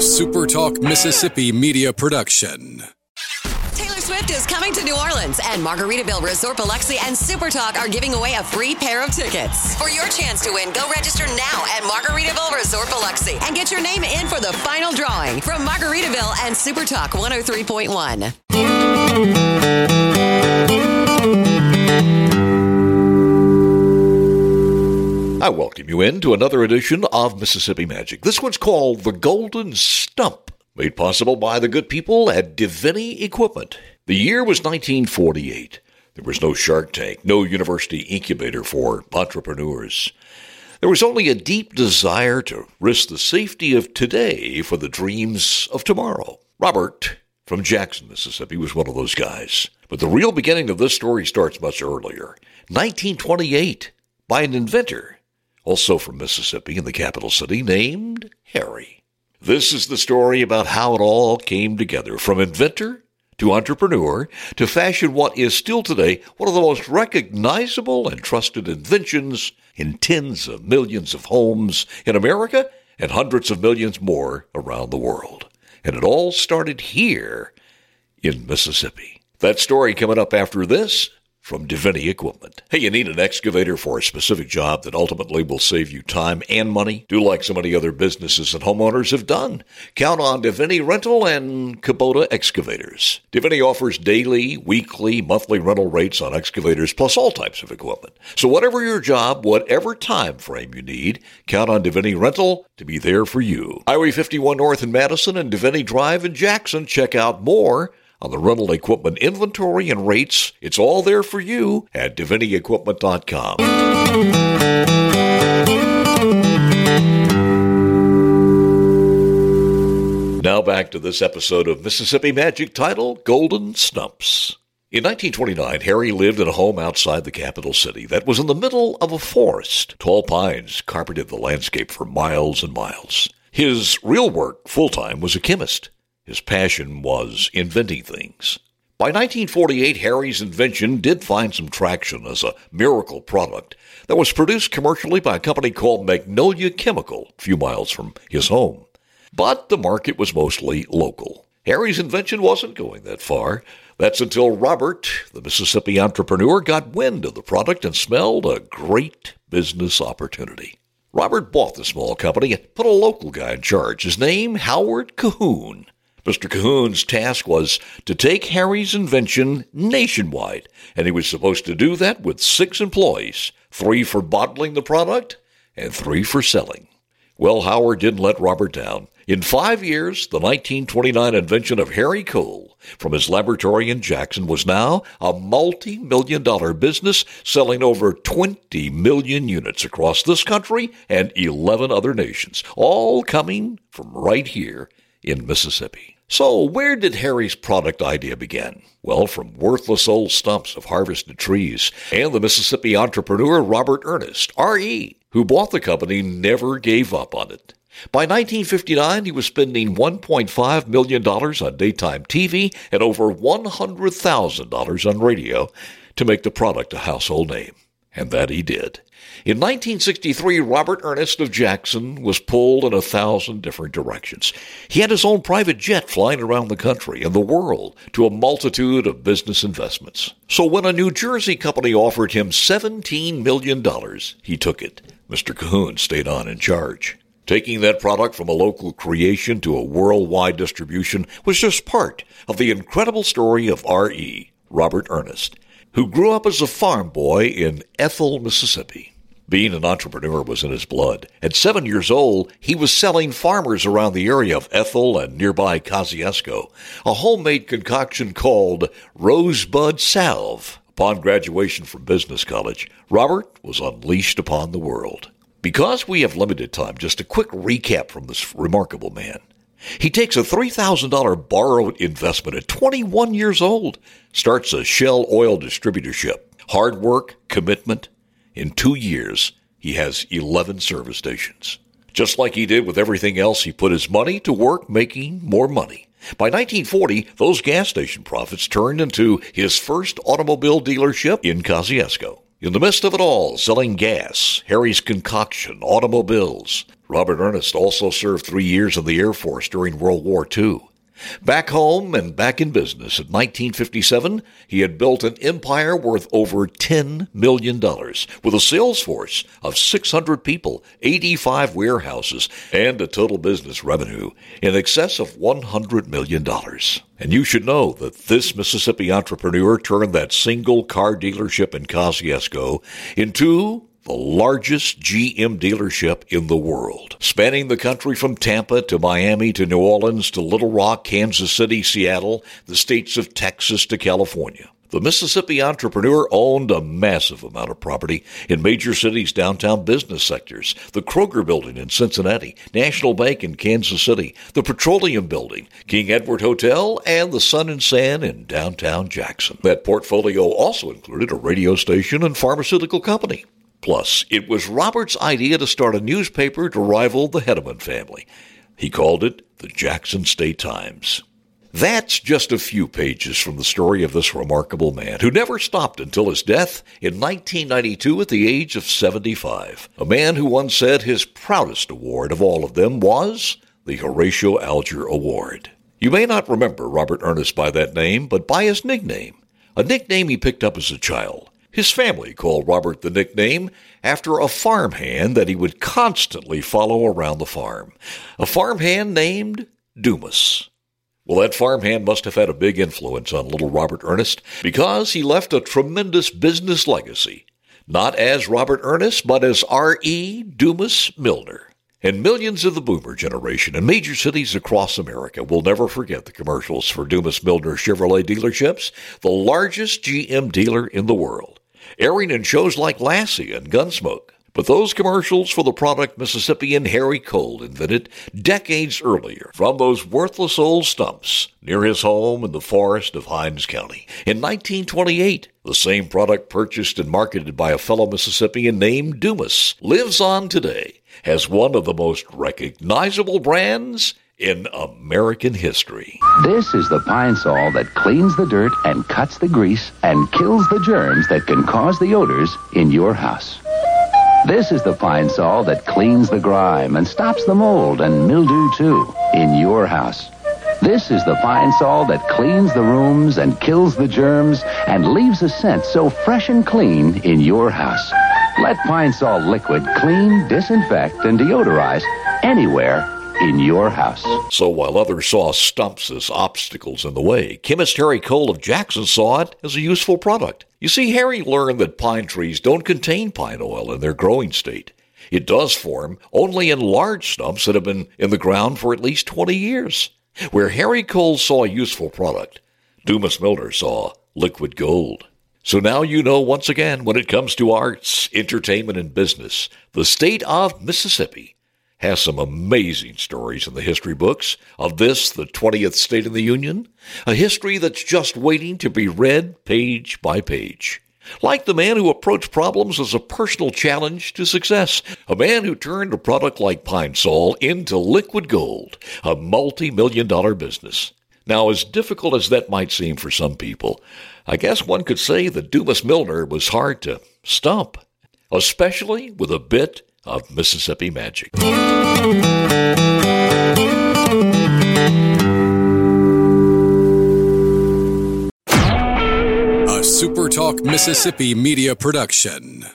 SuperTalk Mississippi media production. Taylor Swift is coming to New Orleans, and Margaritaville Resort Biloxi and Supertalk are giving away a free pair of tickets. For your chance to win, go register now at Margaritaville Resort Biloxi and get your name in for the final drawing from Margaritaville and Supertalk 103.1. I welcome you in to another edition of Mississippi Magic. This one's called The Golden Stump, made possible by the good people at Deviney Equipment. The year was 1948. There was no Shark Tank, no university incubator for entrepreneurs. There was only a deep desire to risk the safety of today for the dreams of tomorrow. Robert from Jackson, Mississippi was one of those guys. But the real beginning of this story starts much earlier 1928 by an inventor also from Mississippi in the capital city, named Harry. This is the story about how it all came together from inventor to entrepreneur to fashion what is still today one of the most recognizable and trusted inventions in tens of millions of homes in America and hundreds of millions more around the world. And it all started here in Mississippi. That story coming up after this from Deviney Equipment. Hey, you need an excavator for a specific job that ultimately will save you time and money? Do like so many other businesses and homeowners have done. Count on Deviney Rental and Kubota Excavators. Deviney offers daily, weekly, monthly rental rates on excavators plus all types of equipment. So whatever your job, whatever time frame you need, count on Deviney Rental to be there for you. Highway 51 North in Madison and Deviney Drive in Jackson. Check out more on the rental equipment inventory and rates. It's all there for you at devineyequipment.com. Now back to this episode of Mississippi Magic titled Golden Stumps. In 1929, Harry lived in a home outside the capital city that was in the middle of a forest. Tall pines carpeted the landscape for miles and miles. His real work, full time, was a chemist. His passion was inventing things. By 1948, Harry's invention did find some traction as a miracle product that was produced commercially by a company called Magnolia Chemical, a few miles from his home. But the market was mostly local. Harry's invention wasn't going that far. That's until Robert, the Mississippi entrepreneur, got wind of the product and smelled a great business opportunity. Robert bought the small company and put a local guy in charge. His name, Howard Cahoon. Mr. Cahoon's task was to take Harry's invention nationwide, and he was supposed to do that with six employees three for bottling the product and three for selling. Well, Howard didn't let Robert down. In five years, the 1929 invention of Harry Cole from his laboratory in Jackson was now a multi million dollar business selling over 20 million units across this country and 11 other nations, all coming from right here in Mississippi. So, where did Harry's product idea begin? Well, from worthless old stumps of harvested trees, and the Mississippi entrepreneur Robert Ernest, R.E., who bought the company, never gave up on it. By 1959, he was spending $1.5 million on daytime TV and over $100,000 on radio to make the product a household name. And that he did. In 1963, Robert Ernest of Jackson was pulled in a thousand different directions. He had his own private jet flying around the country and the world to a multitude of business investments. So when a New Jersey company offered him $17 million, he took it. Mr. Cahoon stayed on in charge. Taking that product from a local creation to a worldwide distribution was just part of the incredible story of R.E., Robert Ernest, who grew up as a farm boy in Ethel, Mississippi. Being an entrepreneur was in his blood. At seven years old, he was selling farmers around the area of Ethel and nearby Kosciusko a homemade concoction called Rosebud Salve. Upon graduation from business college, Robert was unleashed upon the world. Because we have limited time, just a quick recap from this remarkable man. He takes a $3,000 borrowed investment at 21 years old, starts a Shell oil distributorship. Hard work, commitment, in two years, he has 11 service stations. Just like he did with everything else, he put his money to work making more money. By 1940, those gas station profits turned into his first automobile dealership in Kosciusko. In the midst of it all, selling gas, Harry's concoction, automobiles, Robert Ernest also served three years in the Air Force during World War II. Back home and back in business in 1957, he had built an empire worth over $10 million with a sales force of 600 people, 85 warehouses, and a total business revenue in excess of $100 million. And you should know that this Mississippi entrepreneur turned that single car dealership in Kosciusko into the largest GM dealership in the world, spanning the country from Tampa to Miami to New Orleans to Little Rock, Kansas City, Seattle, the states of Texas to California. The Mississippi entrepreneur owned a massive amount of property in major cities' downtown business sectors. The Kroger Building in Cincinnati, National Bank in Kansas City, the Petroleum Building, King Edward Hotel, and the Sun and Sand in downtown Jackson. That portfolio also included a radio station and pharmaceutical company. Plus, it was Robert's idea to start a newspaper to rival the Hederman family. He called it the Jackson State Times. That's just a few pages from the story of this remarkable man who never stopped until his death in 1992 at the age of 75. A man who once said his proudest award of all of them was the Horatio Alger Award. You may not remember Robert Ernest by that name, but by his nickname, a nickname he picked up as a child. His family called Robert the nickname after a farmhand that he would constantly follow around the farm. A farmhand named Dumas. Well, that farmhand must have had a big influence on little Robert Ernest because he left a tremendous business legacy. Not as Robert Ernest, but as R.E. Dumas Milner. And millions of the boomer generation in major cities across America will never forget the commercials for Dumas Milner Chevrolet dealerships, the largest GM dealer in the world airing in shows like Lassie and Gunsmoke. But those commercials for the product Mississippian Harry Cole invented decades earlier from those worthless old stumps near his home in the forest of Hinds County. In 1928, the same product purchased and marketed by a fellow Mississippian named Dumas lives on today as one of the most recognizable brands in American history. This is the pine sol that cleans the dirt and cuts the grease and kills the germs that can cause the odors in your house. This is the pine sol that cleans the grime and stops the mold and mildew too in your house. This is the pine sol that cleans the rooms and kills the germs and leaves a scent so fresh and clean in your house. Let Pine Sol liquid clean, disinfect, and deodorize anywhere in your house. So while others saw stumps as obstacles in the way, chemist Harry Cole of Jackson saw it as a useful product. You see, Harry learned that pine trees don't contain pine oil in their growing state. It does form only in large stumps that have been in the ground for at least 20 years. Where Harry Cole saw a useful product, Dumas Milner saw liquid gold. So now you know once again when it comes to arts, entertainment, and business, the state of Mississippi has some amazing stories in the history books of this, the 20th state in the Union, a history that's just waiting to be read page by page. Like the man who approached problems as a personal challenge to success, a man who turned a product like Pine Sol into liquid gold, a multi million dollar business. Now, as difficult as that might seem for some people, I guess one could say that Dumas Milner was hard to stump, especially with a bit of Mississippi Magic. A SuperTalk Mississippi media production.